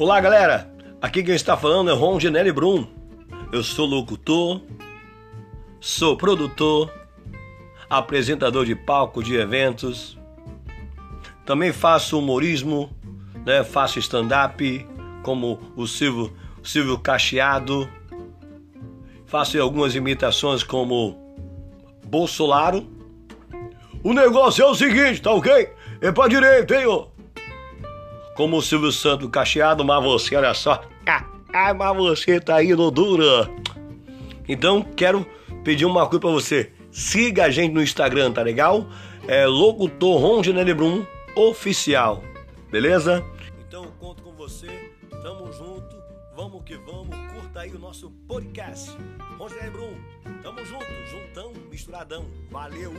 Olá, galera. Aqui quem está falando é Ron Genelli Brum. Eu sou locutor, sou produtor, apresentador de palco de eventos. Também faço humorismo, né? Faço stand-up, como o Silvio, Silvio Cacheado. Faço algumas imitações como Bolsonaro. O negócio é o seguinte, tá ok? É pra direita, hein, ó? Como o Silvio Santos Cacheado, mas você, olha só. Ah, mas você tá indo dura. Então, quero pedir uma coisa pra você. Siga a gente no Instagram, tá legal? É Locutor Ron Brum Oficial. Beleza? Então, conto com você. Tamo junto. Vamos que vamos. Curta aí o nosso podcast. Ron Brum. Tamo junto. Juntão, misturadão. Valeu!